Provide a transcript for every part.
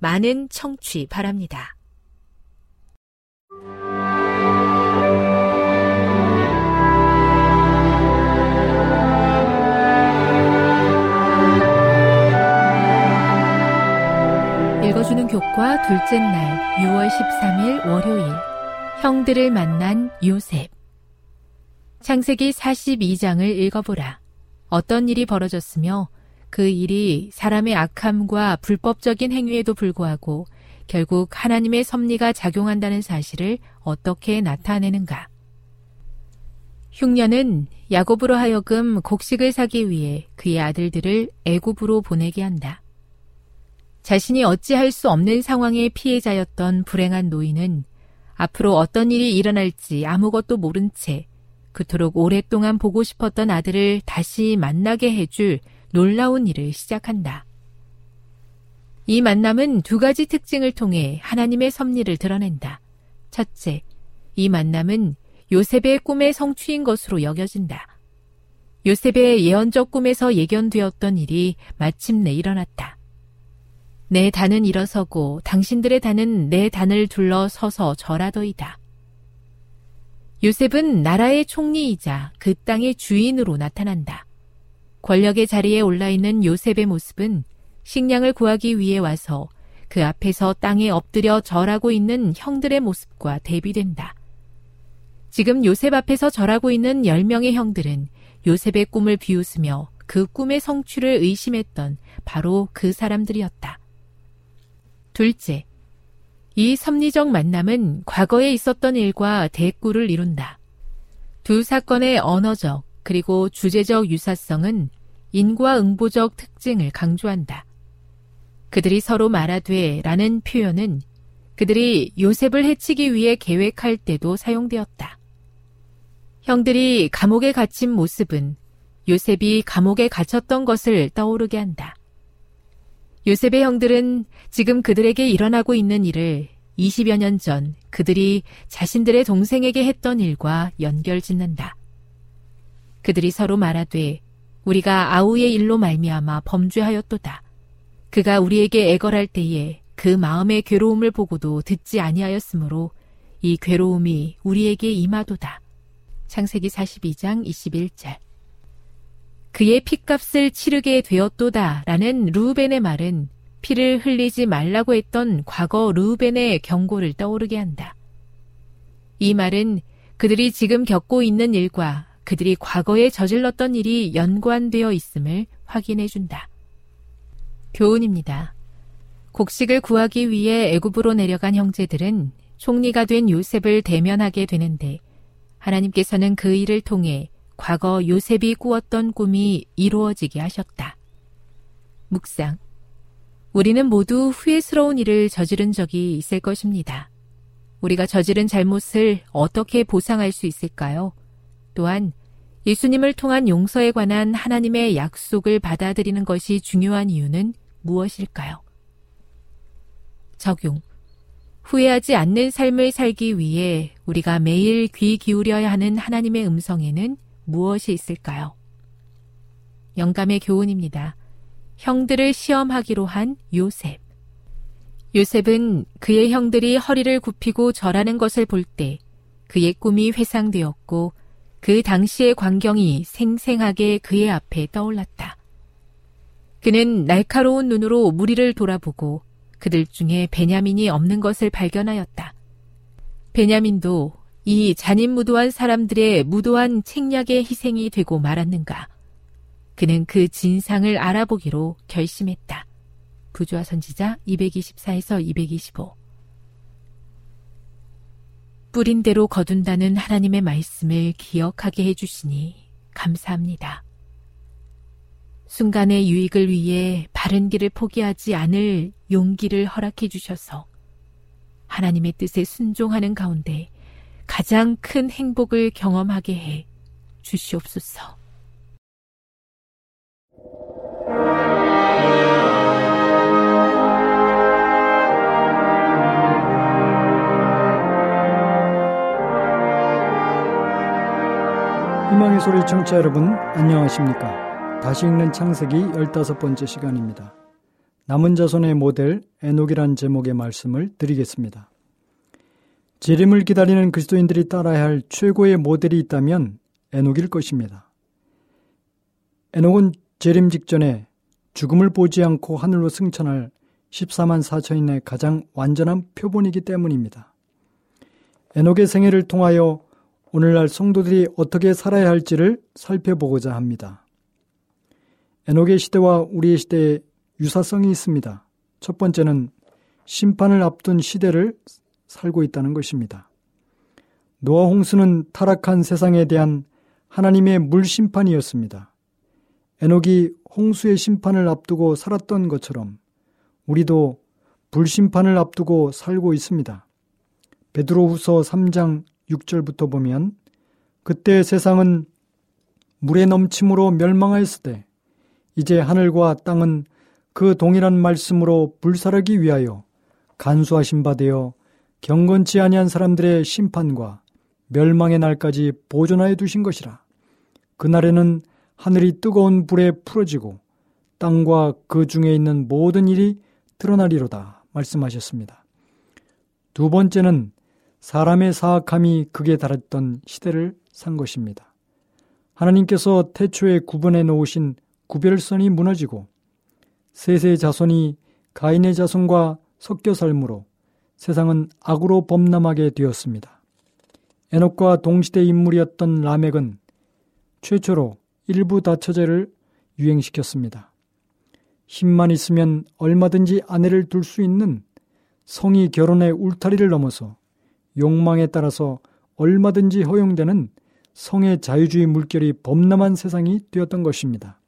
많은 청취 바랍니다. 읽어주는 교과 둘째 날 6월 13일 월요일 형들을 만난 요셉 창세기 42장을 읽어보라. 어떤 일이 벌어졌으며 그 일이 사람의 악함과 불법적인 행위에도 불구하고 결국 하나님의 섭리가 작용한다는 사실을 어떻게 나타내는가? 흉년은 야곱으로 하여금 곡식을 사기 위해 그의 아들들을 애굽으로 보내게 한다. 자신이 어찌할 수 없는 상황의 피해자였던 불행한 노인은 앞으로 어떤 일이 일어날지 아무것도 모른 채 그토록 오랫동안 보고 싶었던 아들을 다시 만나게 해줄 놀라운 일을 시작한다. 이 만남은 두 가지 특징을 통해 하나님의 섭리를 드러낸다. 첫째, 이 만남은 요셉의 꿈의 성취인 것으로 여겨진다. 요셉의 예언적 꿈에서 예견되었던 일이 마침내 일어났다. 내 단은 일어서고 당신들의 단은 내 단을 둘러 서서 절하더이다. 요셉은 나라의 총리이자 그 땅의 주인으로 나타난다. 권력의 자리에 올라 있는 요셉의 모습은 식량을 구하기 위해 와서 그 앞에서 땅에 엎드려 절하고 있는 형들의 모습과 대비된다. 지금 요셉 앞에서 절하고 있는 10명의 형들은 요셉의 꿈을 비웃으며 그 꿈의 성취를 의심했던 바로 그 사람들이었다. 둘째, 이 섭리적 만남은 과거에 있었던 일과 대꾸를 이룬다. 두 사건의 언어적 그리고 주제적 유사성은 인과응보적 특징을 강조한다. 그들이 서로 말하되 라는 표현은 그들이 요셉을 해치기 위해 계획할 때도 사용되었다. 형들이 감옥에 갇힌 모습은 요셉이 감옥에 갇혔던 것을 떠오르게 한다. 요셉의 형들은 지금 그들에게 일어나고 있는 일을 20여 년 전 그들이 자신들의 동생에게 했던 일과 연결 짓는다. 그들이 서로 말하되 우리가 아우의 일로 말미암아 범죄하였도다. 그가 우리에게 애걸할 때에 그 마음의 괴로움을 보고도 듣지 아니하였으므로 이 괴로움이 우리에게 임하도다. 창세기 42장 21절. 그의 핏값을 치르게 되었도다 라는 루벤의 말은 피를 흘리지 말라고 했던 과거 루벤의 경고를 떠오르게 한다. 이 말은 그들이 지금 겪고 있는 일과 그들이 과거에 저질렀던 일이 연관되어 있음을 확인해 준다. 교훈입니다. 곡식을 구하기 위해 애굽으로 내려간 형제들은 총리가 된 요셉을 대면하게 되는데 하나님께서는 그 일을 통해 과거 요셉이 꾸었던 꿈이 이루어지게 하셨다. 묵상. 우리는 모두 후회스러운 일을 저지른 적이 있을 것입니다. 우리가 저지른 잘못을 어떻게 보상할 수 있을까요? 또한 예수님을 통한 용서에 관한 하나님의 약속을 받아들이는 것이 중요한 이유는 무엇일까요? 적용. 후회하지 않는 삶을 살기 위해 우리가 매일 귀 기울여야 하는 하나님의 음성에는 무엇이 있을까요? 영감의 교훈입니다. 형들을 시험하기로 한 요셉. 요셉은 그의 형들이 허리를 굽히고 절하는 것을 볼 때 그의 꿈이 회상되었고 그 당시의 광경이 생생하게 그의 앞에 떠올랐다. 그는 날카로운 눈으로 무리를 돌아보고 그들 중에 베냐민이 없는 것을 발견하였다. 베냐민도 이 잔인무도한 사람들의 무도한 책략의 희생이 되고 말았는가. 그는 그 진상을 알아보기로 결심했다. 부조화 선지자 224에서 225 뿌린 대로 거둔다는 하나님의 말씀을 기억하게 해주시니 감사합니다. 순간의 유익을 위해 바른 길을 포기하지 않을 용기를 허락해 주셔서 하나님의 뜻에 순종하는 가운데 가장 큰 행복을 경험하게 해 주시옵소서. 희망의 소리 청취자 여러분 안녕하십니까? 다시 읽는 창세기 15번째 시간입니다. 남은 자손의 모델 에녹이란 제목의 말씀을 드리겠습니다. 재림을 기다리는 그리스도인들이 따라야 할 최고의 모델이 있다면 에녹일 것입니다. 에녹은 재림 직전에 죽음을 보지 않고 하늘로 승천할 14만 4천인의 가장 완전한 표본이기 때문입니다. 에녹의 생애를 통하여 오늘날 성도들이 어떻게 살아야 할지를 살펴보고자 합니다. 에녹의 시대와 우리의 시대에 유사성이 있습니다. 첫 번째는 심판을 앞둔 시대를 살고 있다는 것입니다. 노아 홍수는 타락한 세상에 대한 하나님의 물심판이었습니다. 에녹이 홍수의 심판을 앞두고 살았던 것처럼 우리도 불심판을 앞두고 살고 있습니다. 베드로후서 3장 6절부터 보면 그때 세상은 물에 넘침으로 멸망하였을 때 이제 하늘과 땅은 그 동일한 말씀으로 불사르기 위하여 간수하신 바 되어 경건치 아니한 사람들의 심판과 멸망의 날까지 보존하여 두신 것이라. 그날에는 하늘이 뜨거운 불에 풀어지고 땅과 그 중에 있는 모든 일이 드러나리로다 말씀하셨습니다. 두 번째는 사람의 사악함이 극에 달했던 시대를 산 것입니다. 하나님께서 태초에 구분해 놓으신 구별선이 무너지고 셋의 자손이 가인의 자손과 섞여 살므로 세상은 악으로 범람하게 되었습니다. 에녹과 동시대 인물이었던 라멕은 최초로 일부 다처제를 유행시켰습니다. 힘만 있으면 얼마든지 아내를 둘 수 있는 성이 결혼의 울타리를 넘어서 욕망에 따라서 얼마든지 허용되는 성의 자유주의 물결이 범람한 세상이 되었던 것입니다.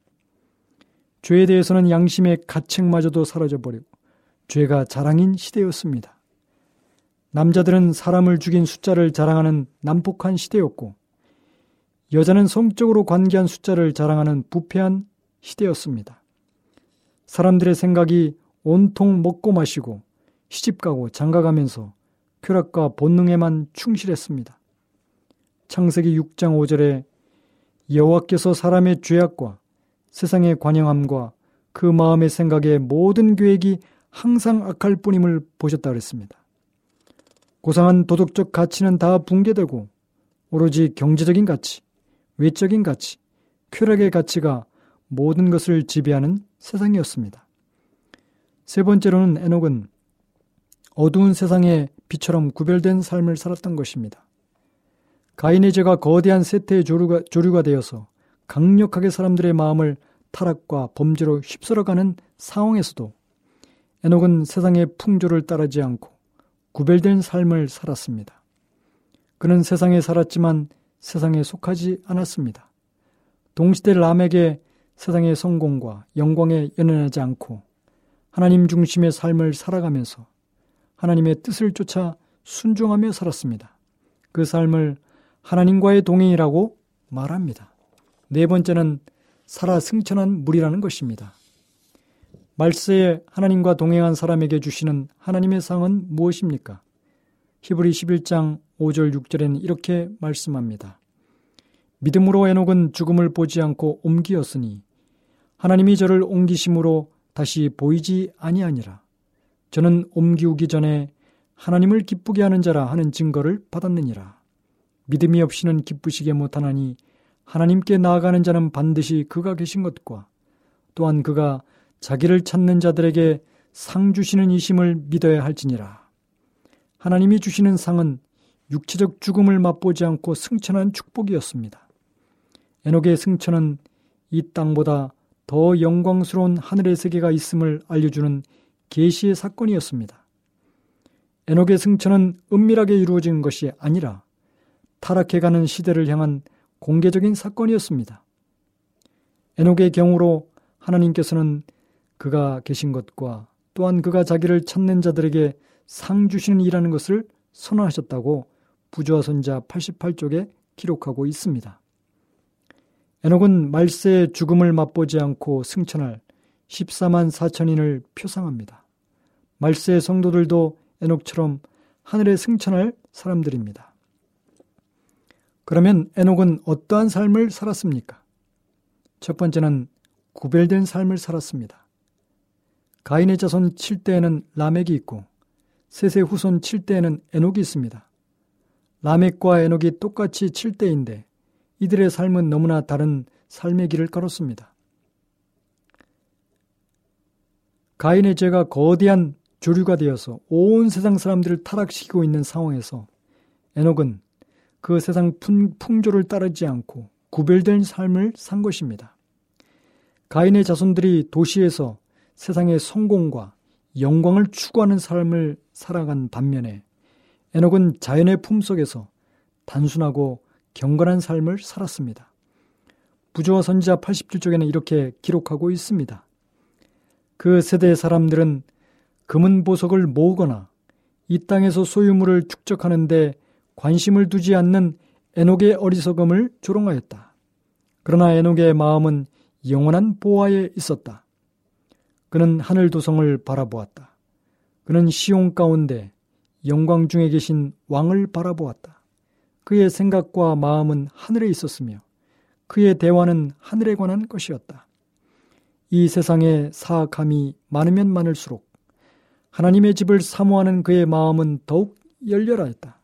죄에 대해서는 양심의 가책마저도 사라져버리고 죄가 자랑인 시대였습니다. 남자들은 사람을 죽인 숫자를 자랑하는 난폭한 시대였고 여자는 성적으로 관계한 숫자를 자랑하는 부패한 시대였습니다. 사람들의 생각이 온통 먹고 마시고 시집가고 장가가면서 쾌락과 본능에만 충실했습니다. 창세기 6장 5절에 여호와께서 사람의 죄악과 세상의 관영함과 그 마음의 생각의 모든 계획이 항상 악할 뿐임을 보셨다 그랬습니다. 고상한 도덕적 가치는 다 붕괴되고 오로지 경제적인 가치, 외적인 가치, 쾌락의 가치가 모든 것을 지배하는 세상이었습니다. 세 번째로는 에녹은 어두운 세상의 빛처럼 구별된 삶을 살았던 것입니다. 가인의 죄가 거대한 세태의 조류가, 조류가 되어서 강력하게 사람들의 마음을 타락과 범죄로 휩쓸어가는 상황에서도 에녹은 세상의 풍조를 따르지 않고 구별된 삶을 살았습니다. 그는 세상에 살았지만 세상에 속하지 않았습니다. 동시대 람에게 세상의 성공과 영광에 연연하지 않고 하나님 중심의 삶을 살아가면서 하나님의 뜻을 쫓아 순종하며 살았습니다. 그 삶을 하나님과의 동행이라고 말합니다. 네 번째는 살아 승천한 물이라는 것입니다. 말세에 하나님과 동행한 사람에게 주시는 하나님의 상은 무엇입니까? 히브리 11장 5절 6절에는 이렇게 말씀합니다. 믿음으로 에녹은 죽음을 보지 않고 옮기었으니 하나님이 저를 옮기심으로 다시 보이지 아니하니라. 저는 옮기우기 전에 하나님을 기쁘게 하는 자라 하는 증거를 받았느니라. 믿음이 없이는 기쁘시게 못하나니 하나님께 나아가는 자는 반드시 그가 계신 것과 또한 그가 자기를 찾는 자들에게 상 주시는 이심을 믿어야 할지니라. 하나님이 주시는 상은 육체적 죽음을 맛보지 않고 승천한 축복이었습니다. 에녹의 승천은 이 땅보다 더 영광스러운 하늘의 세계가 있음을 알려주는 계시의 사건이었습니다. 에녹의 승천은 은밀하게 이루어진 것이 아니라 타락해가는 시대를 향한 공개적인 사건이었습니다. 에녹의 경우로 하나님께서는 그가 계신 것과 또한 그가 자기를 찾는 자들에게 상 주시는 일하는 것을 선언하셨다고 부조화 선자 88쪽에 기록하고 있습니다. 에녹은 말세의 죽음을 맛보지 않고 승천할 14만 4천인을 표상합니다. 말세의 성도들도 에녹처럼 하늘에 승천할 사람들입니다. 그러면 에녹은 어떠한 삶을 살았습니까? 첫 번째는 구별된 삶을 살았습니다. 가인의 자손 7대에는 라멕이 있고 셋의 후손 7대에는 에녹이 있습니다. 라멕과 에녹이 똑같이 7대인데 이들의 삶은 너무나 다른 삶의 길을 걸었습니다. 가인의 죄가 거대한 조류가 되어서 온 세상 사람들을 타락시키고 있는 상황에서 에녹은 그 세상 풍조를 따르지 않고 구별된 삶을 산 것입니다. 가인의 자손들이 도시에서 세상의 성공과 영광을 추구하는 삶을 살아간 반면에 에녹은 자연의 품속에서 단순하고 경건한 삶을 살았습니다. 부조와 선지자 87쪽에는 이렇게 기록하고 있습니다. 그 세대의 사람들은 금은 보석을 모으거나 이 땅에서 소유물을 축적하는데 관심을 두지 않는 에녹의 어리석음을 조롱하였다. 그러나 에녹의 마음은 영원한 보화에 있었다. 그는 하늘 도성을 바라보았다. 그는 시온 가운데 영광 중에 계신 왕을 바라보았다. 그의 생각과 마음은 하늘에 있었으며 그의 대화는 하늘에 관한 것이었다. 이 세상에 사악함이 많으면 많을수록 하나님의 집을 사모하는 그의 마음은 더욱 열렬하였다.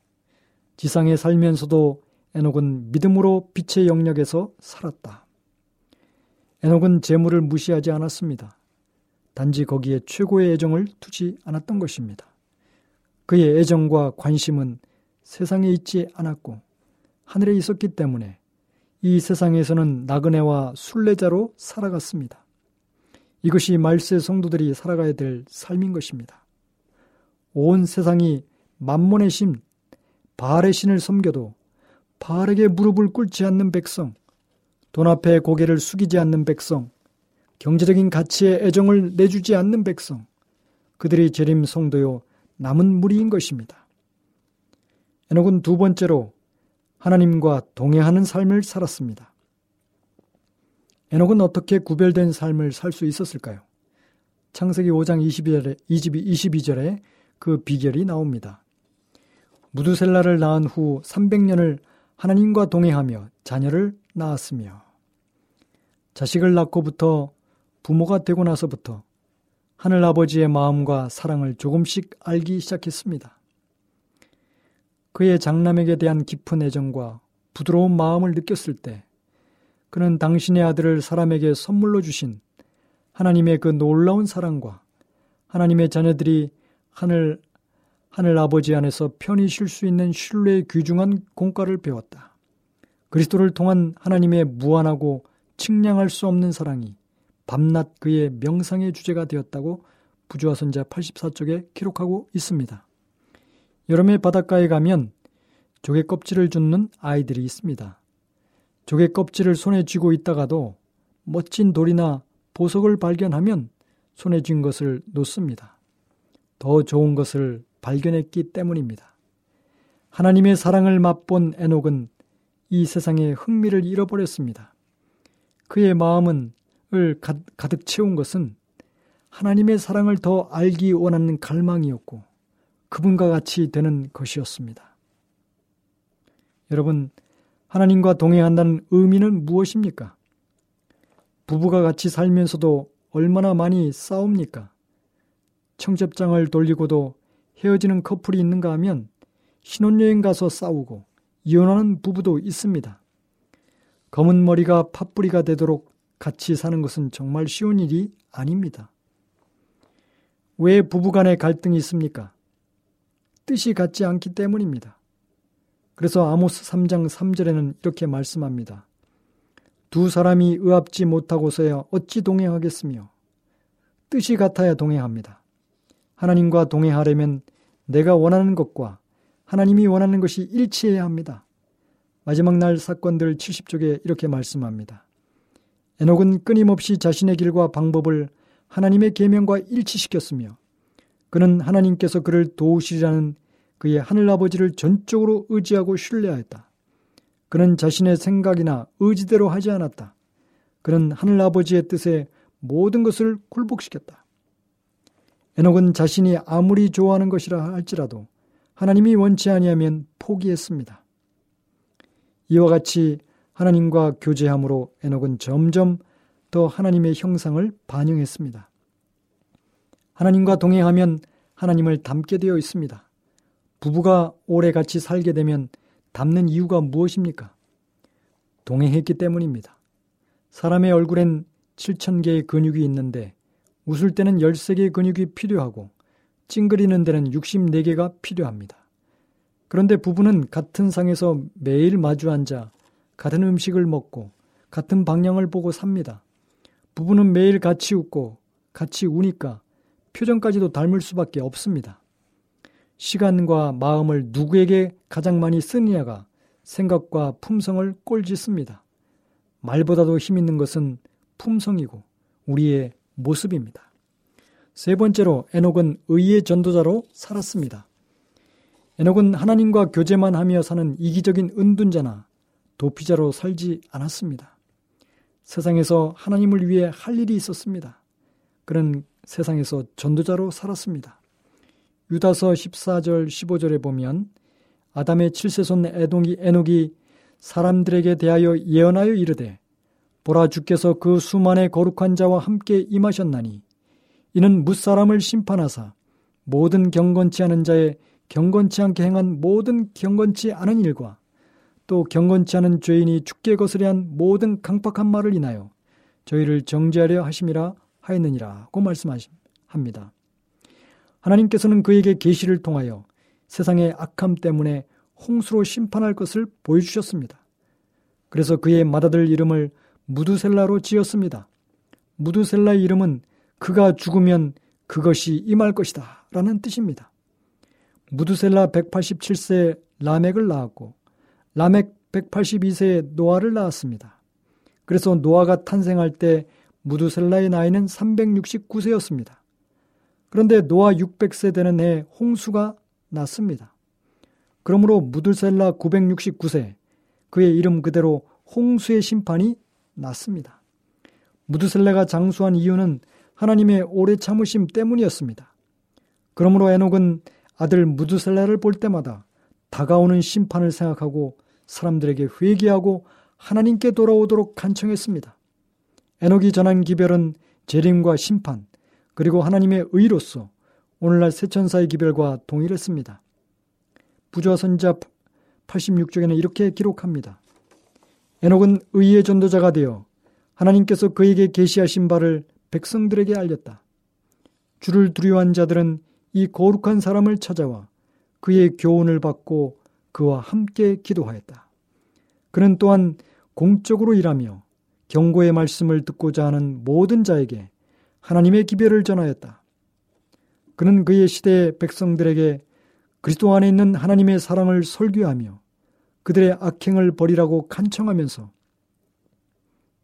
지상에 살면서도 에녹은 믿음으로 빛의 영역에서 살았다. 에녹은 재물을 무시하지 않았습니다. 단지 거기에 최고의 애정을 두지 않았던 것입니다. 그의 애정과 관심은 세상에 있지 않았고 하늘에 있었기 때문에 이 세상에서는 나그네와 순례자로 살아갔습니다. 이것이 말세 성도들이 살아가야 될 삶인 것입니다. 온 세상이 만몬의 신, 바알의 신을 섬겨도 바알에게 무릎을 꿇지 않는 백성, 돈 앞에 고개를 숙이지 않는 백성, 경제적인 가치에 애정을 내주지 않는 백성, 그들이 재림 성도요 남은 무리인 것입니다. 에녹은 두 번째로 하나님과 동행하는 삶을 살았습니다. 에녹은 어떻게 구별된 삶을 살 수 있었을까요? 창세기 5장 22절에, 22절에 그 비결이 나옵니다. 무두셀라를 낳은 후 300년을 하나님과 동행하며 자녀를 낳았으며 자식을 낳고부터 부모가 되고 나서부터 하늘 아버지의 마음과 사랑을 조금씩 알기 시작했습니다. 그의 장남에게 대한 깊은 애정과 부드러운 마음을 느꼈을 때 그는 당신의 아들을 사람에게 선물로 주신 하나님의 그 놀라운 사랑과 하나님의 자녀들이 하늘 하늘 아버지 안에서 편히 쉴 수 있는 신뢰의 귀중한 공과를 배웠다. 그리스도를 통한 하나님의 무한하고 측량할 수 없는 사랑이 밤낮 그의 명상의 주제가 되었다고 부조화 선자 84쪽에 기록하고 있습니다. 여름에 바닷가에 가면 조개 껍질을 줍는 아이들이 있습니다. 조개 껍질을 손에 쥐고 있다가도 멋진 돌이나 보석을 발견하면 손에 쥔 것을 놓습니다. 더 좋은 것을 발견했기 때문입니다. 하나님의 사랑을 맛본 에녹은 이 세상에 흥미를 잃어버렸습니다. 그의 마음은 을 가득 채운 것은 하나님의 사랑을 더 알기 원하는 갈망이었고 그분과 같이 되는 것이었습니다. 여러분, 하나님과 동행한다는 의미는 무엇입니까? 부부가 같이 살면서도 얼마나 많이 싸웁니까? 청첩장을 돌리고도 헤어지는 커플이 있는가 하면 신혼여행 가서 싸우고 이혼하는 부부도 있습니다. 검은 머리가 팥뿌리가 되도록 같이 사는 것은 정말 쉬운 일이 아닙니다. 왜 부부간에 갈등이 있습니까? 뜻이 같지 않기 때문입니다. 그래서 아모스 3장 3절에는 이렇게 말씀합니다. 두 사람이 의합지 못하고서야 어찌 동행하겠으며 뜻이 같아야 동행합니다. 하나님과 동행하려면 내가 원하는 것과 하나님이 원하는 것이 일치해야 합니다. 마지막 날 사건들 70쪽에 이렇게 말씀합니다. 에녹은 끊임없이 자신의 길과 방법을 하나님의 계명과 일치시켰으며 그는 하나님께서 그를 도우시리라는 그의 하늘아버지를 전적으로 의지하고 신뢰하였다. 그는 자신의 생각이나 의지대로 하지 않았다. 그는 하늘아버지의 뜻에 모든 것을 굴복시켰다. 에녹은 자신이 아무리 좋아하는 것이라 할지라도 하나님이 원치 아니하면 포기했습니다. 이와 같이 하나님과 교제함으로 에녹은 점점 더 하나님의 형상을 반영했습니다. 하나님과 동행하면 하나님을 닮게 되어 있습니다. 부부가 오래 같이 살게 되면 닮는 이유가 무엇입니까? 동행했기 때문입니다. 사람의 얼굴엔 7천 개의 근육이 있는데 웃을 때는 13개의 근육이 필요하고 찡그리는 데는 64개가 필요합니다. 그런데 부부는 같은 상에서 매일 마주 앉아 같은 음식을 먹고 같은 방향을 보고 삽니다. 부부는 매일 같이 웃고 같이 우니까 표정까지도 닮을 수밖에 없습니다. 시간과 마음을 누구에게 가장 많이 쓰느냐가 생각과 품성을 꼴짓습니다. 말보다도 힘 있는 것은 품성이고 우리의 모습입니다. 세 번째로 에녹은 의의 전도자로 살았습니다. 에녹은 하나님과 교제만 하며 사는 이기적인 은둔자나 도피자로 살지 않았습니다. 세상에서 하나님을 위해 할 일이 있었습니다. 그는 세상에서 전도자로 살았습니다. 유다서 14절 15절에 보면 아담의 칠세손 에동이 에녹이 사람들에게 대하여 예언하여 이르되 보라 주께서 그 수만의 거룩한 자와 함께 임하셨나니 이는 무사람을 심판하사 모든 경건치 않은 자의 경건치 않게 행한 모든 경건치 않은 일과 또 경건치 않은 죄인이 죽게 거스려 한 모든 강팍한 말을 인하여 저희를 정죄하려 하심이라 하였느니라고 말씀하십니다. 하나님께서는 그에게 계시를 통하여 세상의 악함 때문에 홍수로 심판할 것을 보여주셨습니다. 그래서 그의 맏아들 이름을 무두셀라로 지었습니다. 무두셀라의 이름은 그가 죽으면 그것이 임할 것이다 라는 뜻입니다. 무두셀라 187세 라멕을 낳았고 라멕 182세에 노아를 낳았습니다. 그래서 노아가 탄생할 때 무두셀라의 나이는 369세였습니다. 그런데 노아 600세 되는 해 홍수가 났습니다. 그러므로 무두셀라 969세 그의 이름 그대로 홍수의 심판이 났습니다. 무두셀라가 장수한 이유는 하나님의 오래 참으심 때문이었습니다. 그러므로 에녹은 아들 무두셀라를 볼 때마다 다가오는 심판을 생각하고 사람들에게 회개하고 하나님께 돌아오도록 간청했습니다. 에녹이 전한 기별은 재림과 심판 그리고 하나님의 의로서 오늘날 세천사의 기별과 동일했습니다. 부조와 선자 86쪽에는 이렇게 기록합니다. 에녹은 의의 전도자가 되어 하나님께서 그에게 계시하신 바를 백성들에게 알렸다. 주를 두려워한 자들은 이 거룩한 사람을 찾아와 그의 교훈을 받고 그와 함께 기도하였다. 그는 또한 공적으로 일하며 경고의 말씀을 듣고자 하는 모든 자에게 하나님의 기별을 전하였다. 그는 그의 시대의 백성들에게 그리스도 안에 있는 하나님의 사랑을 설교하며 그들의 악행을 버리라고 간청하면서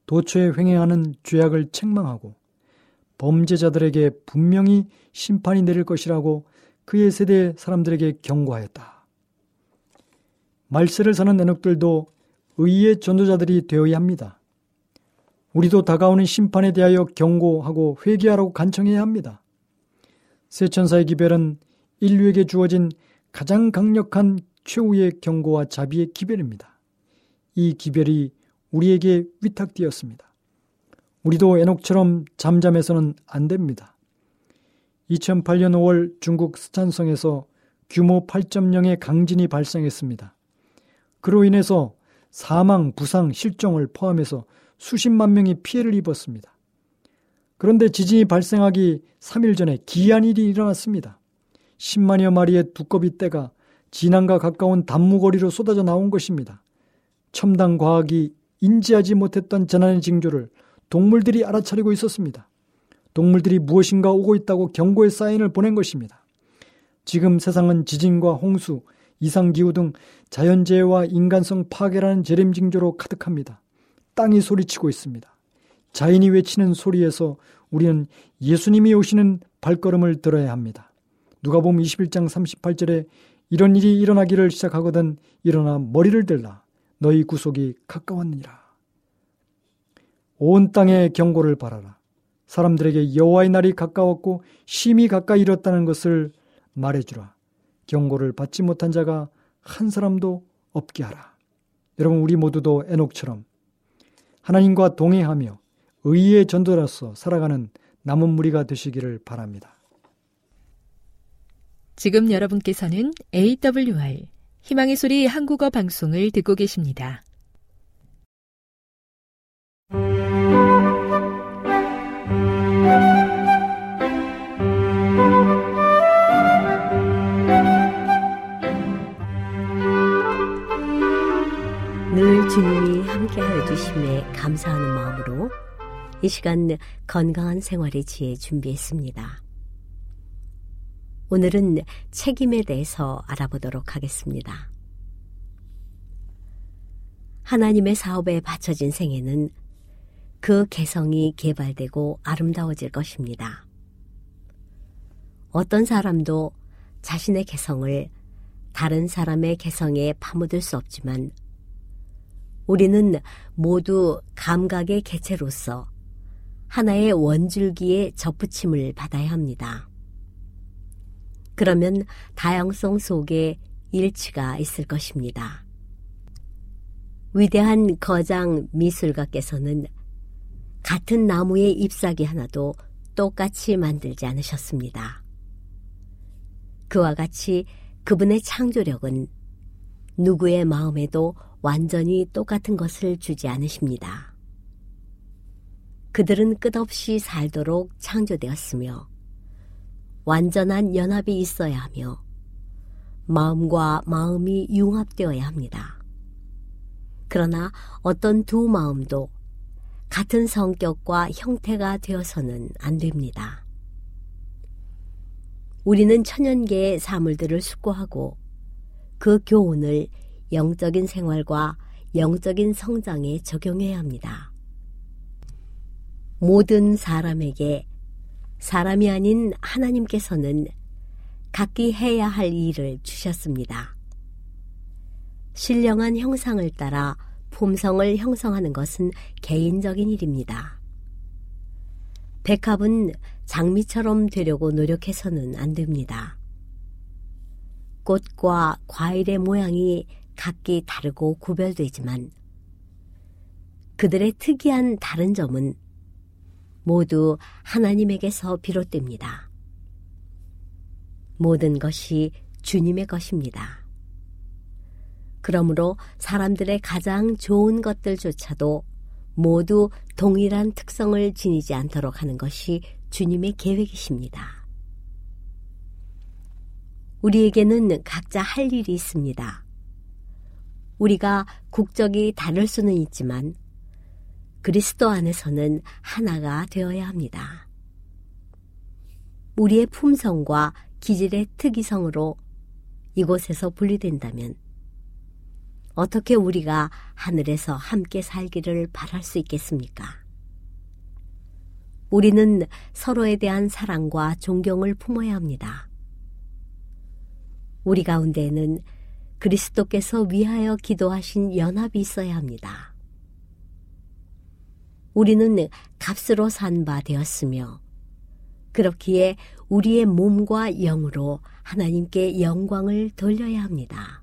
도처에 횡행하는 죄악을 책망하고 범죄자들에게 분명히 심판이 내릴 것이라고 그의 세대 사람들에게 경고하였다. 말세를 사는 애녹들도 의의 전도자들이 되어야 합니다. 우리도 다가오는 심판에 대하여 경고하고 회개하라고 간청해야 합니다. 새 천사의 기별은 인류에게 주어진 가장 강력한 최후의 경고와 자비의 기별입니다. 이 기별이 우리에게 위탁되었습니다. 우리도 에녹처럼 잠잠해서는 안 됩니다. 2008년 5월 중국 스촨성에서 규모 8.0의 강진이 발생했습니다. 그로 인해서 사망, 부상, 실종을 포함해서 수십만 명이 피해를 입었습니다. 그런데 지진이 발생하기 3일 전에 기이한 일이 일어났습니다. 10만여 마리의 두꺼비 떼가 진앙과 가까운 단무거리로 쏟아져 나온 것입니다. 첨단 과학이 인지하지 못했던 재난의 징조를 동물들이 알아차리고 있었습니다. 동물들이 무엇인가 오고 있다고 경고의 사인을 보낸 것입니다. 지금 세상은 지진과 홍수, 이상기후 등 자연재해와 인간성 파괴라는 재림 징조로 가득합니다. 땅이 소리치고 있습니다. 자연이 외치는 소리에서 우리는 예수님이 오시는 발걸음을 들어야 합니다. 누가 보면 21장 38절에 이런 일이 일어나기를 시작하거든 일어나 머리를 들라 너희 구속이 가까웠느니라. 온 땅에 경고를 바라라. 사람들에게 여호와의 날이 가까웠고 심히 가까이 이뤘다는 것을 말해주라. 경고를 받지 못한 자가 한 사람도 없게 하라. 여러분 우리 모두도 에녹처럼 하나님과 동행하며 의의 전도로서 살아가는 남은 무리가 되시기를 바랍니다. 지금 여러분께서는 AWR 희망의 소리 한국어 방송을 듣고 계십니다. 늘 주님이 함께하여 주심에 감사하는 마음으로 이 시간 건강한 생활의 지혜 준비했습니다. 오늘은 책임에 대해서 알아보도록 하겠습니다. 하나님의 사업에 바쳐진 생애는 그 개성이 개발되고 아름다워질 것입니다. 어떤 사람도 자신의 개성을 다른 사람의 개성에 파묻을 수 없지만 우리는 모두 감각의 개체로서 하나의 원줄기에 접붙임을 받아야 합니다. 그러면 다양성 속에 일치가 있을 것입니다. 위대한 거장 미술가께서는 같은 나무의 잎사귀 하나도 똑같이 만들지 않으셨습니다. 그와 같이 그분의 창조력은 누구의 마음에도 완전히 똑같은 것을 주지 않으십니다. 그들은 끝없이 살도록 창조되었으며 완전한 연합이 있어야 하며 마음과 마음이 융합되어야 합니다. 그러나 어떤 두 마음도 같은 성격과 형태가 되어서는 안 됩니다. 우리는 천연계의 사물들을 숙고하고 그 교훈을 영적인 생활과 영적인 성장에 적용해야 합니다. 모든 사람에게 사람이 아닌 하나님께서는 각기 해야 할 일을 주셨습니다. 신령한 형상을 따라 품성을 형성하는 것은 개인적인 일입니다. 백합은 장미처럼 되려고 노력해서는 안 됩니다. 꽃과 과일의 모양이 각기 다르고 구별되지만 그들의 특이한 다른 점은 모두 하나님에게서 비롯됩니다. 모든 것이 주님의 것입니다. 그러므로 사람들의 가장 좋은 것들조차도 모두 동일한 특성을 지니지 않도록 하는 것이 주님의 계획이십니다. 우리에게는 각자 할 일이 있습니다. 우리가 국적이 다를 수는 있지만 그리스도 안에서는 하나가 되어야 합니다. 우리의 품성과 기질의 특이성으로 이곳에서 분리된다면 어떻게 우리가 하늘에서 함께 살기를 바랄 수 있겠습니까? 우리는 서로에 대한 사랑과 존경을 품어야 합니다. 우리 가운데에는 그리스도께서 위하여 기도하신 연합이 있어야 합니다. 우리는 값으로 산 바 되었으며 그렇기에 우리의 몸과 영으로 하나님께 영광을 돌려야 합니다.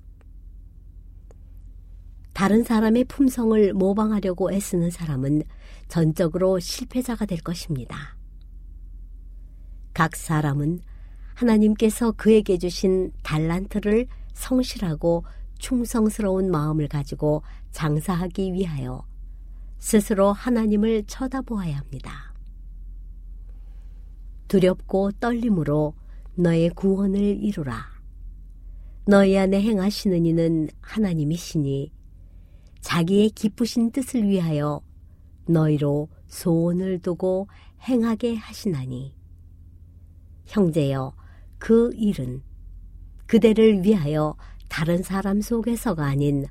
다른 사람의 품성을 모방하려고 애쓰는 사람은 전적으로 실패자가 될 것입니다. 각 사람은 하나님께서 그에게 주신 달란트를 성실하고 충성스러운 마음을 가지고 장사하기 위하여 스스로 하나님을 쳐다보아야 합니다. 두렵고 떨림으로 너의 구원을 이루라. 너희 안에 행하시는 이는 하나님이시니 자기의 기쁘신 뜻을 위하여 너희로 소원을 두고 행하게 하시나니 형제여 그 일은 그대를 위하여 다른 사람 속에서가 아닌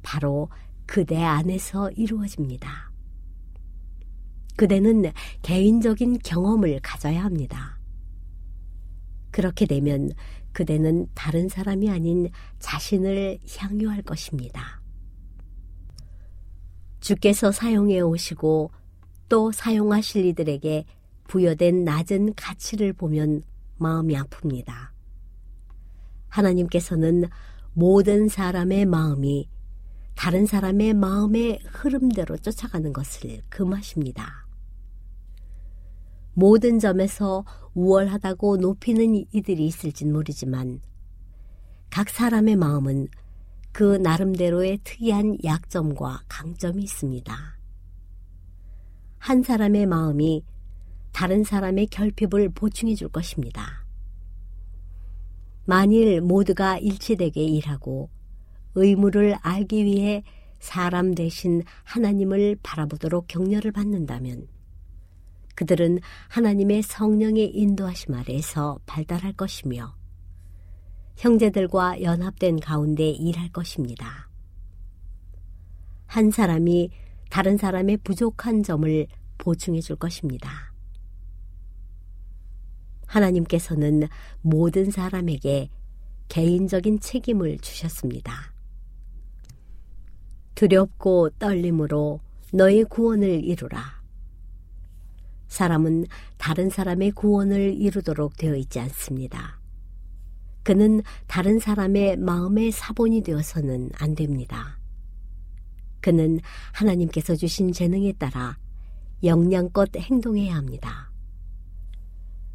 바로 그대 안에서 이루어집니다. 그대는 개인적인 경험을 가져야 합니다. 그렇게 되면 그대는 다른 사람이 아닌 자신을 향유할 것입니다. 주께서 사용해 오시고 또 사용하실 이들에게 부여된 낮은 가치를 보면 마음이 아픕니다. 하나님께서는 모든 사람의 마음이 다른 사람의 마음의 흐름대로 쫓아가는 것을 금하십니다. 모든 점에서 우월하다고 높이는 이들이 있을진 모르지만 각 사람의 마음은 그 나름대로의 특이한 약점과 강점이 있습니다. 한 사람의 마음이 다른 사람의 결핍을 보충해 줄 것입니다. 만일 모두가 일치되게 일하고 의무를 알기 위해 사람 대신 하나님을 바라보도록 격려를 받는다면 그들은 하나님의 성령의 인도하심 아래에서 발달할 것이며 형제들과 연합된 가운데 일할 것입니다. 한 사람이 다른 사람의 부족한 점을 보충해 줄 것입니다. 하나님께서는 모든 사람에게 개인적인 책임을 주셨습니다. 두렵고 떨림으로 너의 구원을 이루라. 사람은 다른 사람의 구원을 이루도록 되어 있지 않습니다. 그는 다른 사람의 마음의 사본이 되어서는 안 됩니다. 그는 하나님께서 주신 재능에 따라 역량껏 행동해야 합니다.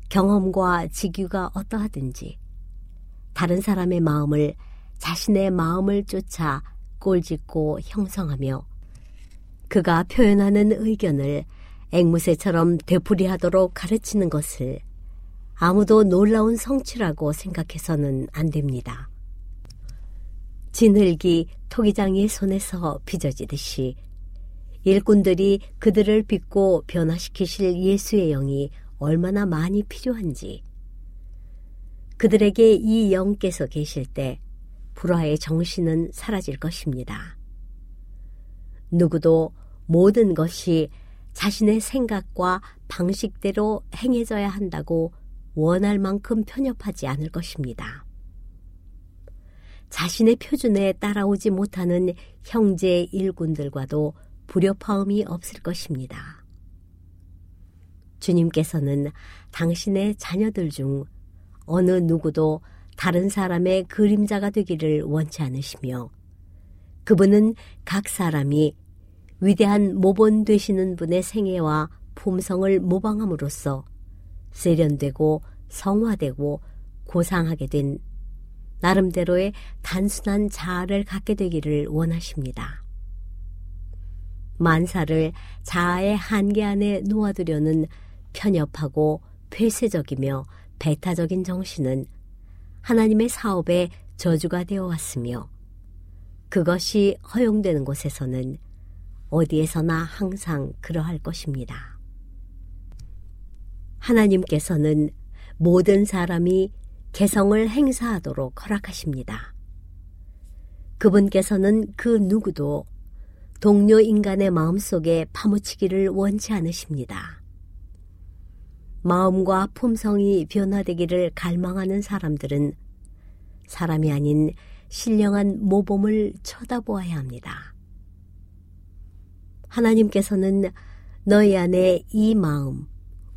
경험과 직유가 어떠하든지 다른 사람의 마음을 자신의 마음을 쫓아 꼴짓고 형성하며 그가 표현하는 의견을 앵무새처럼 되풀이하도록 가르치는 것을 아무도 놀라운 성취라고 생각해서는 안 됩니다. 진흙이 토기장의 손에서 빚어지듯이 일꾼들이 그들을 빚고 변화시키실 예수의 영이 얼마나 많이 필요한지 그들에게 이 영께서 계실 때 불화의 정신은 사라질 것입니다. 누구도 모든 것이 자신의 생각과 방식대로 행해져야 한다고 원할 만큼 편협하지 않을 것입니다. 자신의 표준에 따라오지 못하는 형제 일군들과도 불협화음이 없을 것입니다. 주님께서는 당신의 자녀들 중 어느 누구도 다른 사람의 그림자가 되기를 원치 않으시며 그분은 각 사람이 위대한 모본 되시는 분의 생애와 품성을 모방함으로써 세련되고 성화되고 고상하게 된 나름대로의 단순한 자아를 갖게 되기를 원하십니다. 만사를 자아의 한계 안에 놓아두려는 편협하고 폐쇄적이며 배타적인 정신은 하나님의 사업에 저주가 되어 왔으며 그것이 허용되는 곳에서는 어디에서나 항상 그러할 것입니다. 하나님께서는 모든 사람이 개성을 행사하도록 허락하십니다. 그분께서는 그 누구도 동료 인간의 마음속에 파묻히기를 원치 않으십니다. 마음과 품성이 변화되기를 갈망하는 사람들은 사람이 아닌 신령한 모범을 쳐다보아야 합니다. 하나님께서는 너희 안에 이 마음,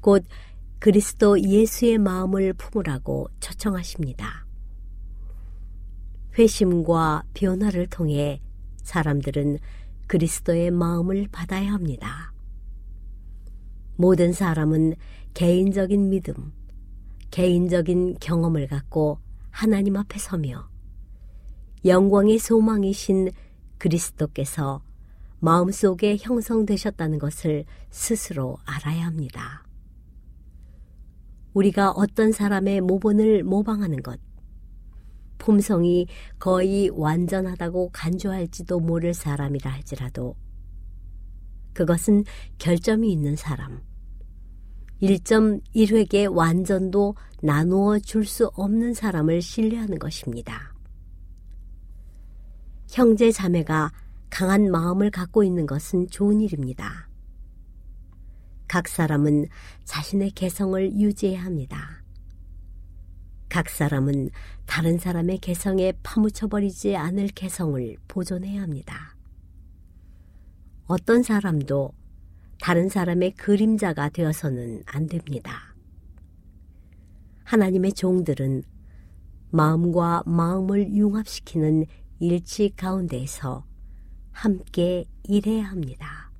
곧 그리스도 예수의 마음을 품으라고 초청하십니다. 회심과 변화를 통해 사람들은 그리스도의 마음을 받아야 합니다. 모든 사람은 개인적인 믿음, 개인적인 경험을 갖고 하나님 앞에 서며 영광의 소망이신 그리스도께서 마음속에 형성되셨다는 것을 스스로 알아야 합니다. 우리가 어떤 사람의 모본을 모방하는 것, 품성이 거의 완전하다고 간주할지도 모를 사람이라 할지라도 그것은 결점이 있는 사람, 1.1획의 완전도 나누어 줄 수 없는 사람을 신뢰하는 것입니다. 형제 자매가 강한 마음을 갖고 있는 것은 좋은 일입니다. 각 사람은 자신의 개성을 유지해야 합니다. 각 사람은 다른 사람의 개성에 파묻혀버리지 않을 개성을 보존해야 합니다. 어떤 사람도 다른 사람의 그림자가 되어서는 안 됩니다. 하나님의 종들은 마음과 마음을 융합시키는 일치 가운데에서 함께 일해야 합니다.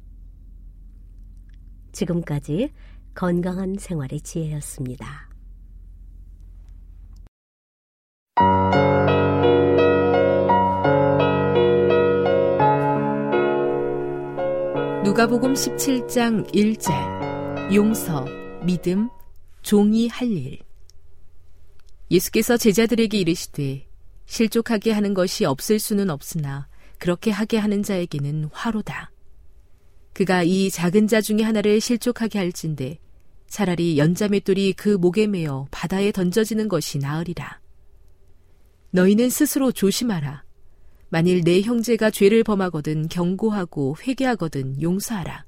지금까지 건강한 생활의 지혜였습니다. 누가복음 17장 1절 용서, 믿음, 종이 할 일. 예수께서 제자들에게 이르시되 실족하게 하는 것이 없을 수는 없으나 그렇게 하게 하는 자에게는 화로다. 그가 이 작은 자 중에 하나를 실족하게 할진데 차라리 연자맷돌이 그 목에 매어 바다에 던져지는 것이 나으리라. 너희는 스스로 조심하라. 만일 내 형제가 죄를 범하거든 경고하고 회개하거든 용서하라.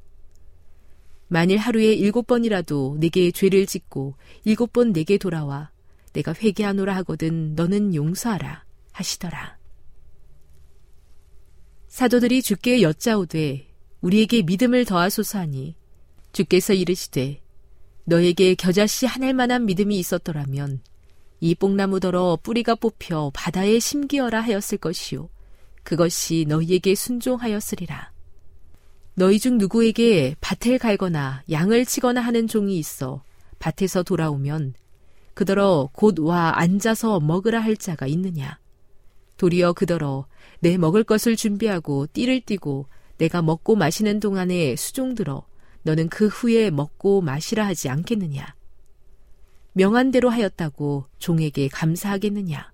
만일 하루에 일곱 번이라도 내게 죄를 짓고 일곱 번 내게 돌아와 내가 회개하노라 하거든 너는 용서하라 하시더라. 사도들이 주께 여짜오되 우리에게 믿음을 더하소서 하니 주께서 이르시되 너에게 겨자씨 한 알만한 믿음이 있었더라면 이 뽕나무더러 뿌리가 뽑혀 바다에 심기어라 하였을 것이요 그것이 너희에게 순종하였으리라. 너희 중 누구에게 밭을 갈거나 양을 치거나 하는 종이 있어 밭에서 돌아오면 그더러 곧 와 앉아서 먹으라 할 자가 있느냐. 도리어 그더러 내 먹을 것을 준비하고 띠를 띠고 내가 먹고 마시는 동안에 수종 들어 너는 그 후에 먹고 마시라 하지 않겠느냐. 명한 대로 하였다고 종에게 감사하겠느냐.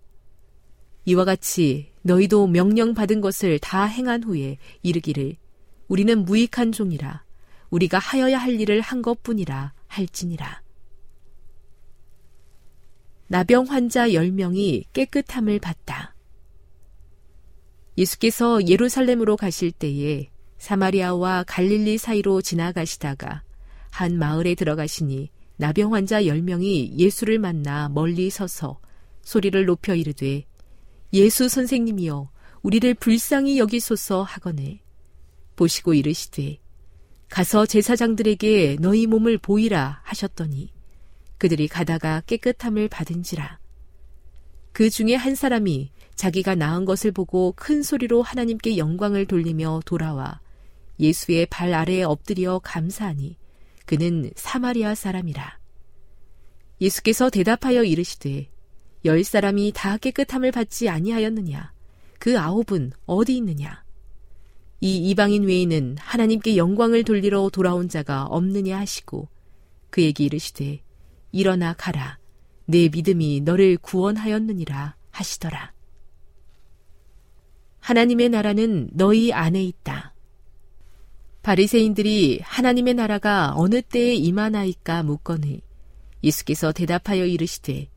이와 같이 너희도 명령 받은 것을 다 행한 후에 이르기를 우리는 무익한 종이라 우리가 하여야 할 일을 한 것뿐이라 할지니라. 나병 환자 10명이 깨끗함을 받다. 예수께서 예루살렘으로 가실 때에 사마리아와 갈릴리 사이로 지나가시다가 한 마을에 들어가시니 나병 환자 10명이 예수를 만나 멀리 서서 소리를 높여 이르되 예수 선생님이여 우리를 불쌍히 여기소서 하거늘. 보시고 이르시되 가서 제사장들에게 너희 몸을 보이라 하셨더니 그들이 가다가 깨끗함을 받은지라. 그 중에 한 사람이 자기가 나은 것을 보고 큰 소리로 하나님께 영광을 돌리며 돌아와 예수의 발 아래에 엎드려 감사하니 그는 사마리아 사람이라. 예수께서 대답하여 이르시되 열 사람이 다 깨끗함을 받지 아니하였느냐? 그 아홉은 어디 있느냐? 이 이방인 외에는 하나님께 영광을 돌리러 돌아온 자가 없느냐 하시고 그에게 이르시되 일어나 가라 내 믿음이 너를 구원하였느니라 하시더라. 하나님의 나라는 너희 안에 있다. 바리새인들이 하나님의 나라가 어느 때에 임하나이까 묻거니 예수께서 대답하여 이르시되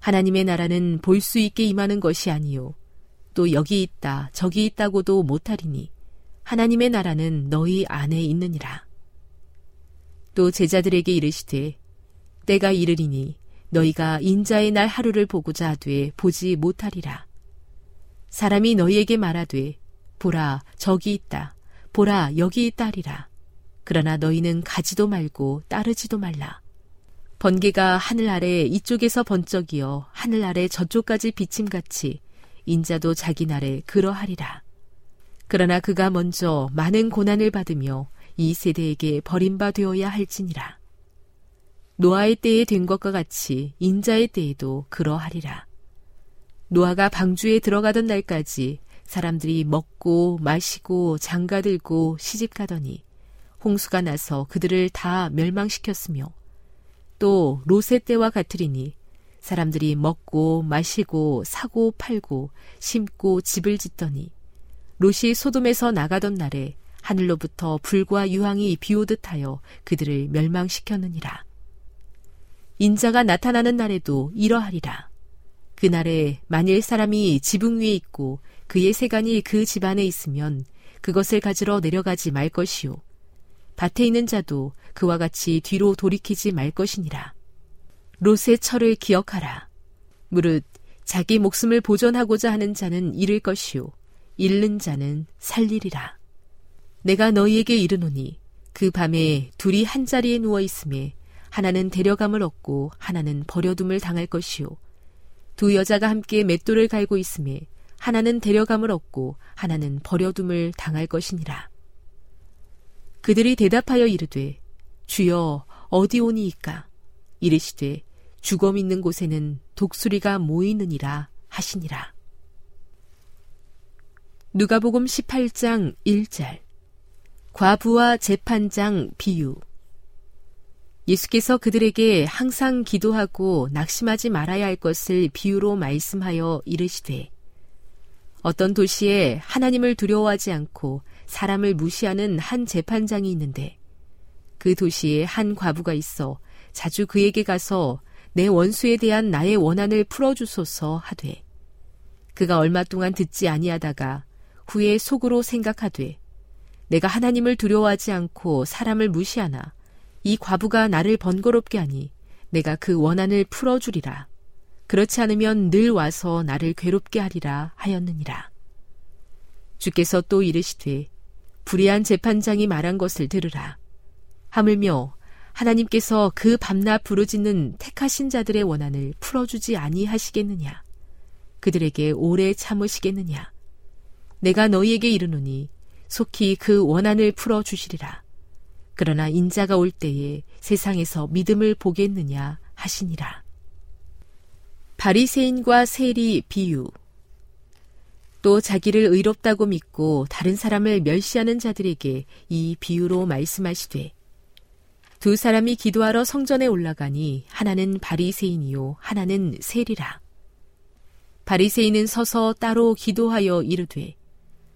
하나님의 나라는 볼 수 있게 임하는 것이 아니요 또 여기 있다 저기 있다고도 못하리니 하나님의 나라는 너희 안에 있느니라. 또 제자들에게 이르시되 때가 이르리니 너희가 인자의 날 하루를 보고자 하되 보지 못하리라. 사람이 너희에게 말하되 보라 저기 있다 보라 여기 있다리라. 그러나 너희는 가지도 말고 따르지도 말라. 번개가 하늘 아래 이쪽에서 번쩍이어 하늘 아래 저쪽까지 비침같이 인자도 자기 날에 그러하리라. 그러나 그가 먼저 많은 고난을 받으며 이 세대에게 버림바 되어야 할지니라. 노아의 때에 된 것과 같이 인자의 때에도 그러하리라. 노아가 방주에 들어가던 날까지 사람들이 먹고 마시고 장가들고 시집가더니 홍수가 나서 그들을 다 멸망시켰으며 또 로세 때와 같으리니 사람들이 먹고 마시고 사고 팔고 심고 집을 짓더니 롯이 소돔에서 나가던 날에 하늘로부터 불과 유황이 비오듯 하여 그들을 멸망시켰느니라. 인자가 나타나는 날에도 이러하리라. 그날에 만일 사람이 지붕 위에 있고 그의 세간이 그 집안에 있으면 그것을 가지러 내려가지 말 것이요. 밭에 있는 자도 그와 같이 뒤로 돌이키지 말 것이니라. 롯의 철을 기억하라. 무릇 자기 목숨을 보존하고자 하는 자는 잃을 것이요. 잃는 자는 살리리라. 내가 너희에게 이르노니 그 밤에 둘이 한 자리에 누워 있음에 하나는 데려감을 얻고 하나는 버려둠을 당할 것이요. 두 여자가 함께 맷돌을 갈고 있음에 하나는 데려감을 얻고 하나는 버려둠을 당할 것이니라. 그들이 대답하여 이르되 주여 어디 오니이까? 이르시되 죽음 있는 곳에는 독수리가 모이느니라 하시니라. 누가복음 18장 1절. 과부와 재판장 비유. 예수께서 그들에게 항상 기도하고 낙심하지 말아야 할 것을 비유로 말씀하여 이르시되 어떤 도시에 하나님을 두려워하지 않고 사람을 무시하는 한 재판장이 있는데 그 도시에 한 과부가 있어 자주 그에게 가서 내 원수에 대한 나의 원한을 풀어주소서 하되 그가 얼마 동안 듣지 아니하다가 후에 속으로 생각하되 내가 하나님을 두려워하지 않고 사람을 무시하나 이 과부가 나를 번거롭게 하니 내가 그 원한을 풀어주리라. 그렇지 않으면 늘 와서 나를 괴롭게 하리라 하였느니라. 주께서 또 이르시되 불의한 재판장이 말한 것을 들으라. 하물며 하나님께서 그 밤낮 부르짖는 택하신 자들의 원한을 풀어주지 아니하시겠느냐? 그들에게 오래 참으시겠느냐? 내가 너희에게 이르노니 속히 그 원한을 풀어주시리라. 그러나 인자가 올 때에 세상에서 믿음을 보겠느냐 하시니라. 바리새인과 세리 비유 또 자기를 의롭다고 믿고 다른 사람을 멸시하는 자들에게 이 비유로 말씀하시되 두 사람이 기도하러 성전에 올라가니 하나는 바리새인이요 하나는 세리라 바리새인은 서서 따로 기도하여 이르되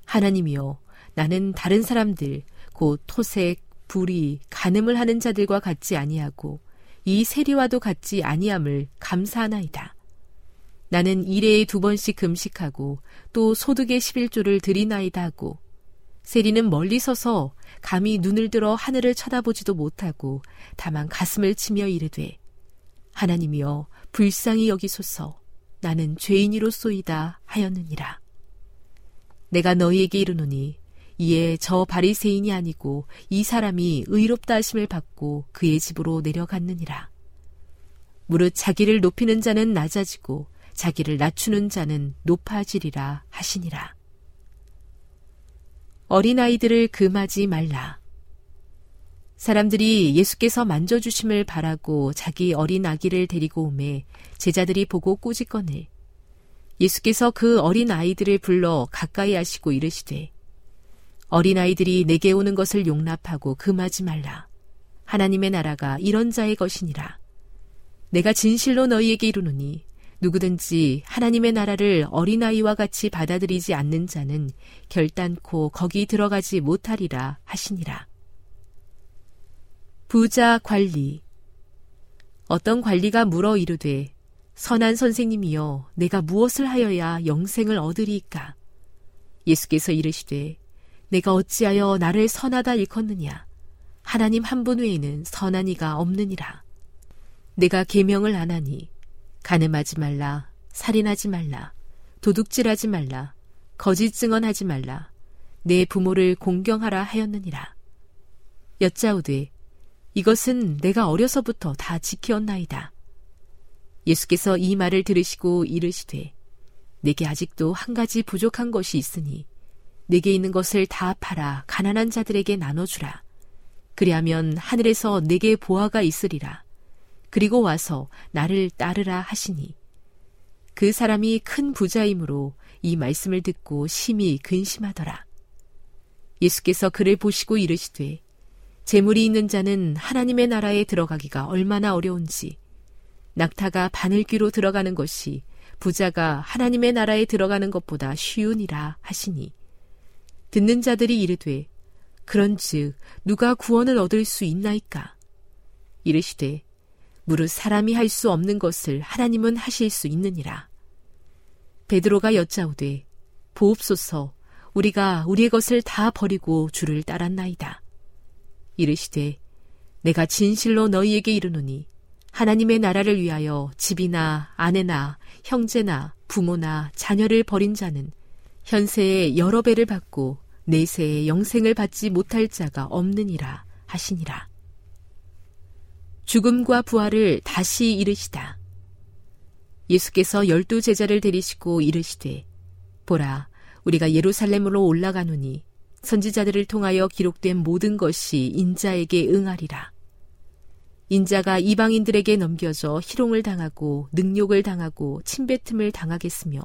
하나님이여 나는 다른 사람들 곧 토색 불이 간음을 하는 자들과 같지 아니하고 이 세리와도 같지 아니함을 감사하나이다. 나는 일회에 두 번씩 금식하고 또 소득의 11조를 드리나이다 하고 세리는 멀리 서서 감히 눈을 들어 하늘을 쳐다보지도 못하고 다만 가슴을 치며 이르되 하나님이여 불쌍히 여기소서 나는 죄인이로쏘이다 하였느니라. 내가 너희에게 이르노니 이에 저 바리새인이 아니고 이 사람이 의롭다 하심을 받고 그의 집으로 내려갔느니라. 무릇 자기를 높이는 자는 낮아지고 자기를 낮추는 자는 높아지리라 하시니라. 어린아이들을 금하지 말라. 사람들이 예수께서 만져주심을 바라고 자기 어린 아기를 데리고 오매 제자들이 보고 꾸짖거늘 예수께서 그 어린 아이들을 불러 가까이 하시고 이르시되 어린 아이들이 내게 오는 것을 용납하고 금하지 말라. 하나님의 나라가 이런 자의 것이니라. 내가 진실로 너희에게 이르노니 누구든지 하나님의 나라를 어린아이와 같이 받아들이지 않는 자는 결단코 거기 들어가지 못하리라 하시니라. 부자 관리. 어떤 관리가 물어 이르되 선한 선생님이여 내가 무엇을 하여야 영생을 얻으리이까? 예수께서 이르시되 내가 어찌하여 나를 선하다 일컫느냐? 하나님 한 분 외에는 선한 이가 없느니라. 내가 계명을 안 하니 가늠하지 말라 살인하지 말라 도둑질하지 말라 거짓 증언하지 말라 내 부모를 공경하라 하였느니라 여짜오되 이것은 내가 어려서부터 다 지키었나이다 예수께서 이 말을 들으시고 이르시되 내게 아직도 한 가지 부족한 것이 있으니 내게 있는 것을 다 팔아 가난한 자들에게 나눠주라. 그리하면 하늘에서 내게 보아가 있으리라. 그리고 와서 나를 따르라 하시니. 그 사람이 큰 부자이므로 이 말씀을 듣고 심히 근심하더라. 예수께서 그를 보시고 이르시되 재물이 있는 자는 하나님의 나라에 들어가기가 얼마나 어려운지 낙타가 바늘귀로 들어가는 것이 부자가 하나님의 나라에 들어가는 것보다 쉬우니라 하시니. 듣는 자들이 이르되 그런즉 누가 구원을 얻을 수 있나이까? 이르시되 무릇 사람이 할 수 없는 것을 하나님은 하실 수 있느니라 베드로가 여짜오되 보옵소서 우리가 우리의 것을 다 버리고 주를 따랐나이다 이르시되 내가 진실로 너희에게 이르노니 하나님의 나라를 위하여 집이나 아내나 형제나 부모나 자녀를 버린 자는 현세에 여러 배를 받고 내세에 영생을 받지 못할 자가 없느니라 하시니라. 죽음과 부활을 다시 이르시다. 예수께서 열두 제자를 데리시고 이르시되 보라 우리가 예루살렘으로 올라가노니 선지자들을 통하여 기록된 모든 것이 인자에게 응하리라. 인자가 이방인들에게 넘겨져 희롱을 당하고 능욕을 당하고 침뱉음을 당하겠으며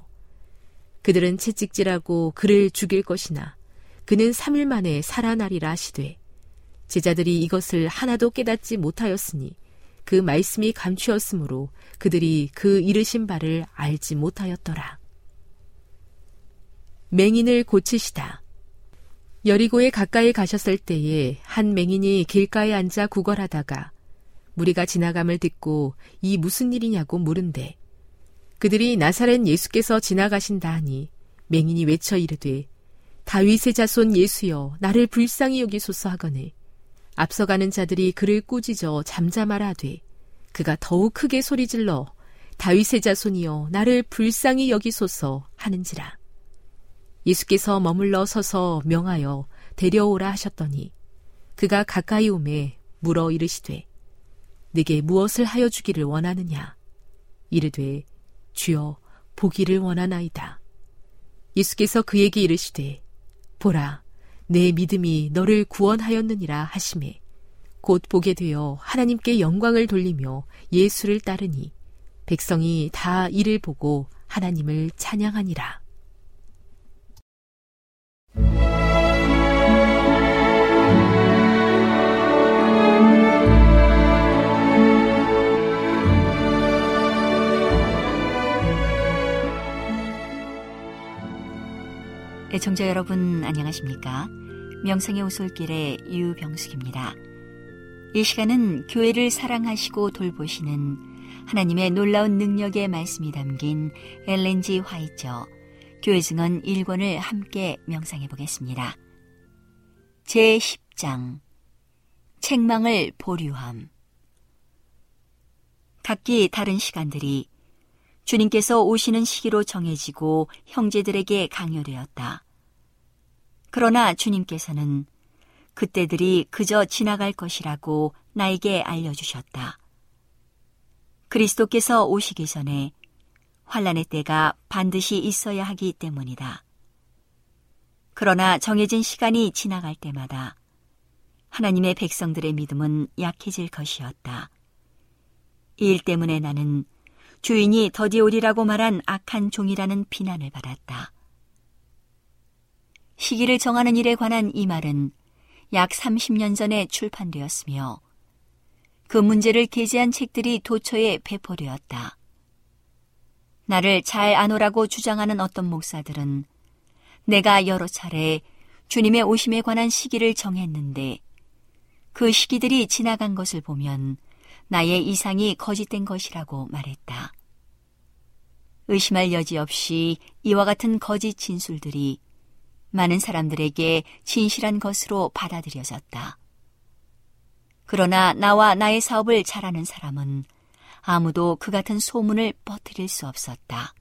그들은 채찍질하고 그를 죽일 것이나 그는 3일 만에 살아나리라 하시되 제자들이 이것을 하나도 깨닫지 못하였으니 그 말씀이 감추었으므로 그들이 그 이르신 바를 알지 못하였더라. 맹인을 고치시다. 여리고에 가까이 가셨을 때에 한 맹인이 길가에 앉아 구걸하다가 무리가 지나감을 듣고 이 무슨 일이냐고 물은데 그들이 나사렛 예수께서 지나가신다 하니 맹인이 외쳐 이르되 다윗의 자손 예수여 나를 불쌍히 여기소서 하거늘 앞서가는 자들이 그를 꾸짖어 잠잠하라 하되 그가 더욱 크게 소리질러 다윗의 자손이여 나를 불쌍히 여기소서 하는지라 예수께서 머물러 서서 명하여 데려오라 하셨더니 그가 가까이 오매 물어 이르시되 네게 무엇을 하여 주기를 원하느냐? 이르되 주여 보기를 원하나이다. 예수께서 그에게 이르시되 보라 내 믿음이 너를 구원하였느니라 하심에 곧 보게 되어 하나님께 영광을 돌리며 예수를 따르니 백성이 다 이를 보고 하나님을 찬양하니라. 애청자 여러분 안녕하십니까? 명성의 오솔길의 유병숙입니다. 이 시간은 교회를 사랑하시고 돌보시는 하나님의 놀라운 능력의 말씀이 담긴 엘렌지 화이처 교회 증언 1권을 함께 명상해 보겠습니다. 제10장 책망을 보류함 각기 다른 시간들이 주님께서 오시는 시기로 정해지고 형제들에게 강요되었다. 그러나 주님께서는 그때들이 그저 지나갈 것이라고 나에게 알려주셨다. 그리스도께서 오시기 전에 환란의 때가 반드시 있어야 하기 때문이다. 그러나 정해진 시간이 지나갈 때마다 하나님의 백성들의 믿음은 약해질 것이었다. 이 일 때문에 나는 주인이 더디오리라고 말한 악한 종이라는 비난을 받았다. 시기를 정하는 일에 관한 이 말은 약 30년 전에 출판되었으며 그 문제를 게재한 책들이 도처에 배포되었다. 나를 잘 아노라고 주장하는 어떤 목사들은 내가 여러 차례 주님의 오심에 관한 시기를 정했는데 그 시기들이 지나간 것을 보면 나의 이상이 거짓된 것이라고 말했다. 의심할 여지 없이 이와 같은 거짓 진술들이 많은 사람들에게 진실한 것으로 받아들여졌다. 그러나 나와 나의 사업을 잘하는 사람은 아무도 그 같은 소문을 퍼뜨릴 수 없었다.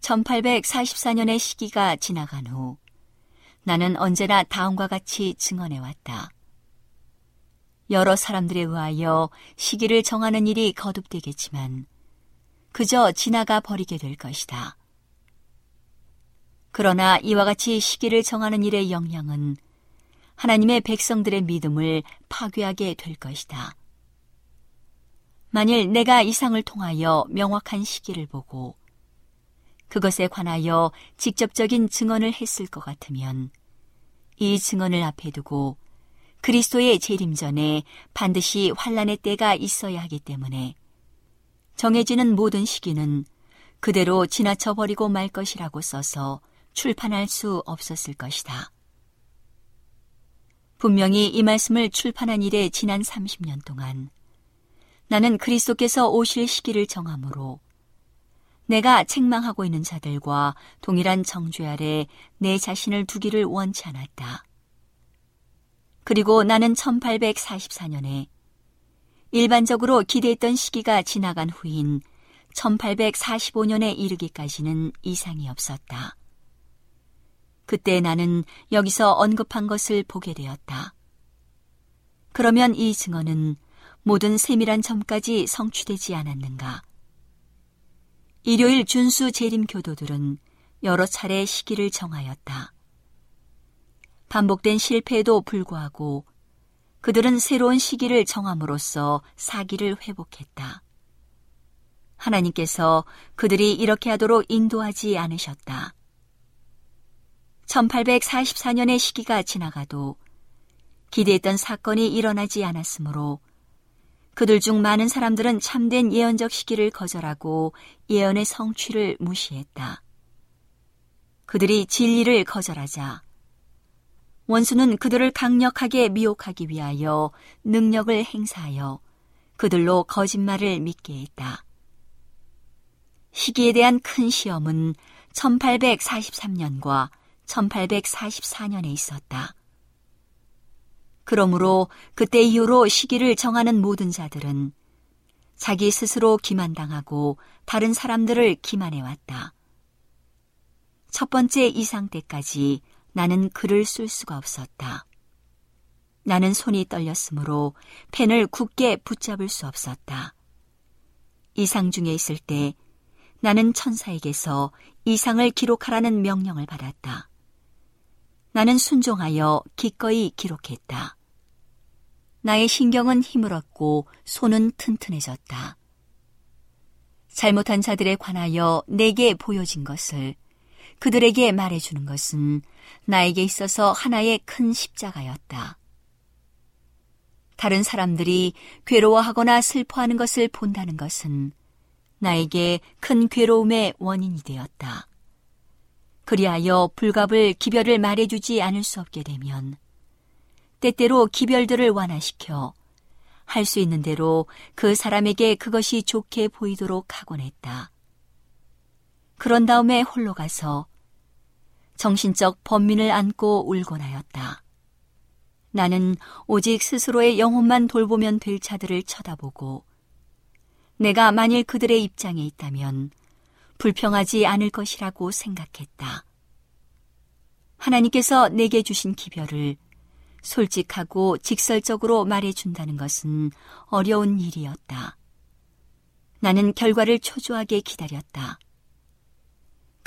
1844년의 시기가 지나간 후 나는 언제나 다음과 같이 증언해왔다. 여러 사람들에 의하여 시기를 정하는 일이 거듭되겠지만 그저 지나가 버리게 될 것이다. 그러나 이와 같이 시기를 정하는 일의 영향은 하나님의 백성들의 믿음을 파괴하게 될 것이다. 만일 내가 이상을 통하여 명확한 시기를 보고 그것에 관하여 직접적인 증언을 했을 것 같으면 이 증언을 앞에 두고 그리스도의 재림 전에 반드시 환란의 때가 있어야 하기 때문에 정해지는 모든 시기는 그대로 지나쳐 버리고 말 것이라고 써서 출판할 수 없었을 것이다. 분명히 이 말씀을 출판한 이래 지난 30년 동안 나는 그리스도께서 오실 시기를 정함으로 내가 책망하고 있는 자들과 동일한 정죄 아래 내 자신을 두기를 원치 않았다. 그리고 나는 1844년에 일반적으로 기대했던 시기가 지나간 후인 1845년에 이르기까지는 이상이 없었다. 그때 나는 여기서 언급한 것을 보게 되었다. 그러면 이 증언은 모든 세밀한 점까지 성취되지 않았는가? 일요일 준수 재림 교도들은 여러 차례 시기를 정하였다. 반복된 실패에도 불구하고 그들은 새로운 시기를 정함으로써 사기를 회복했다. 하나님께서 그들이 이렇게 하도록 인도하지 않으셨다. 1844년의 시기가 지나가도 기대했던 사건이 일어나지 않았으므로 그들 중 많은 사람들은 참된 예언적 시기를 거절하고 예언의 성취를 무시했다. 그들이 진리를 거절하자 원수는 그들을 강력하게 미혹하기 위하여 능력을 행사하여 그들로 거짓말을 믿게 했다. 시기에 대한 큰 시험은 1843년과 1844년에 있었다. 그러므로 그때 이후로 시기를 정하는 모든 자들은 자기 스스로 기만당하고 다른 사람들을 기만해왔다. 첫 번째 이상 때까지 나는 글을 쓸 수가 없었다. 나는 손이 떨렸으므로 펜을 굳게 붙잡을 수 없었다. 이상 중에 있을 때 나는 천사에게서 이상을 기록하라는 명령을 받았다. 나는 순종하여 기꺼이 기록했다. 나의 신경은 힘을 얻고 손은 튼튼해졌다. 잘못한 자들에 관하여 내게 보여진 것을 그들에게 말해주는 것은 나에게 있어서 하나의 큰 십자가였다. 다른 사람들이 괴로워하거나 슬퍼하는 것을 본다는 것은 나에게 큰 괴로움의 원인이 되었다. 그리하여 불갑을 기별을 말해주지 않을 수 없게 되면 때때로 기별들을 완화시켜 할 수 있는 대로 그 사람에게 그것이 좋게 보이도록 하곤 했다. 그런 다음에 홀로 가서 정신적 번민을 안고 울곤 하였다. 나는 오직 스스로의 영혼만 돌보면 될 자들을 쳐다보고 내가 만일 그들의 입장에 있다면 불평하지 않을 것이라고 생각했다. 하나님께서 내게 주신 기별을 솔직하고 직설적으로 말해준다는 것은 어려운 일이었다. 나는 결과를 초조하게 기다렸다.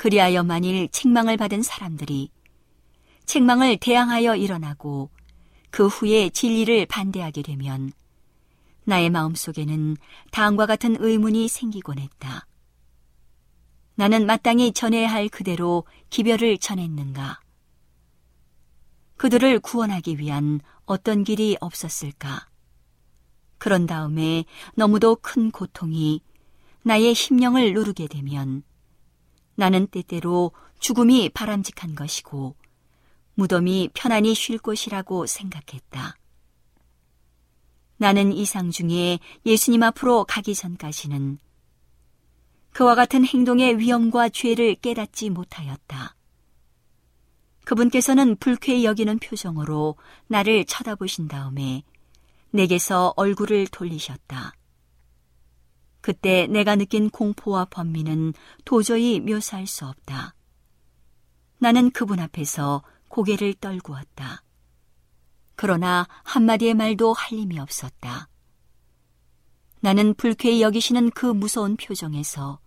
그리하여 만일 책망을 받은 사람들이 책망을 대항하여 일어나고 그 후에 진리를 반대하게 되면 나의 마음속에는 다음과 같은 의문이 생기곤 했다. 나는 마땅히 전해야 할 그대로 기별을 전했는가? 그들을 구원하기 위한 어떤 길이 없었을까? 그런 다음에 너무도 큰 고통이 나의 심령을 누르게 되면 나는 때때로 죽음이 바람직한 것이고 무덤이 편안히 쉴 곳이라고 생각했다. 나는 이상 중에 예수님 앞으로 가기 전까지는 그와 같은 행동의 위험과 죄를 깨닫지 못하였다. 그분께서는 불쾌히 여기는 표정으로 나를 쳐다보신 다음에 내게서 얼굴을 돌리셨다. 그때 내가 느낀 공포와 번민은 도저히 묘사할 수 없다. 나는 그분 앞에서 고개를 떨구었다. 그러나 한마디의 말도 할 힘이 없었다. 나는 불쾌히 여기시는 그 무서운 표정에서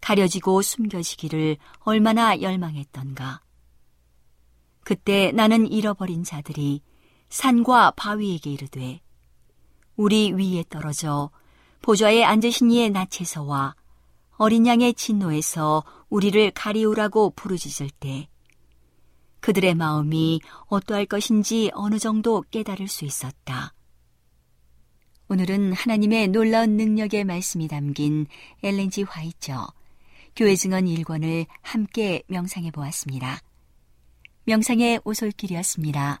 가려지고 숨겨지기를 얼마나 열망했던가. 그때 나는 잃어버린 자들이 산과 바위에게 이르되 우리 위에 떨어져 보좌에 앉으신 이의 낯에서와 어린 양의 진노에서 우리를 가리우라고 부르짖을 때 그들의 마음이 어떠할 것인지 어느 정도 깨달을 수 있었다. 오늘은 하나님의 놀라운 능력의 말씀이 담긴 엘렌지 화이처 교회 증언 1권을 함께 명상해 보았습니다. 명상의 오솔길이었습니다.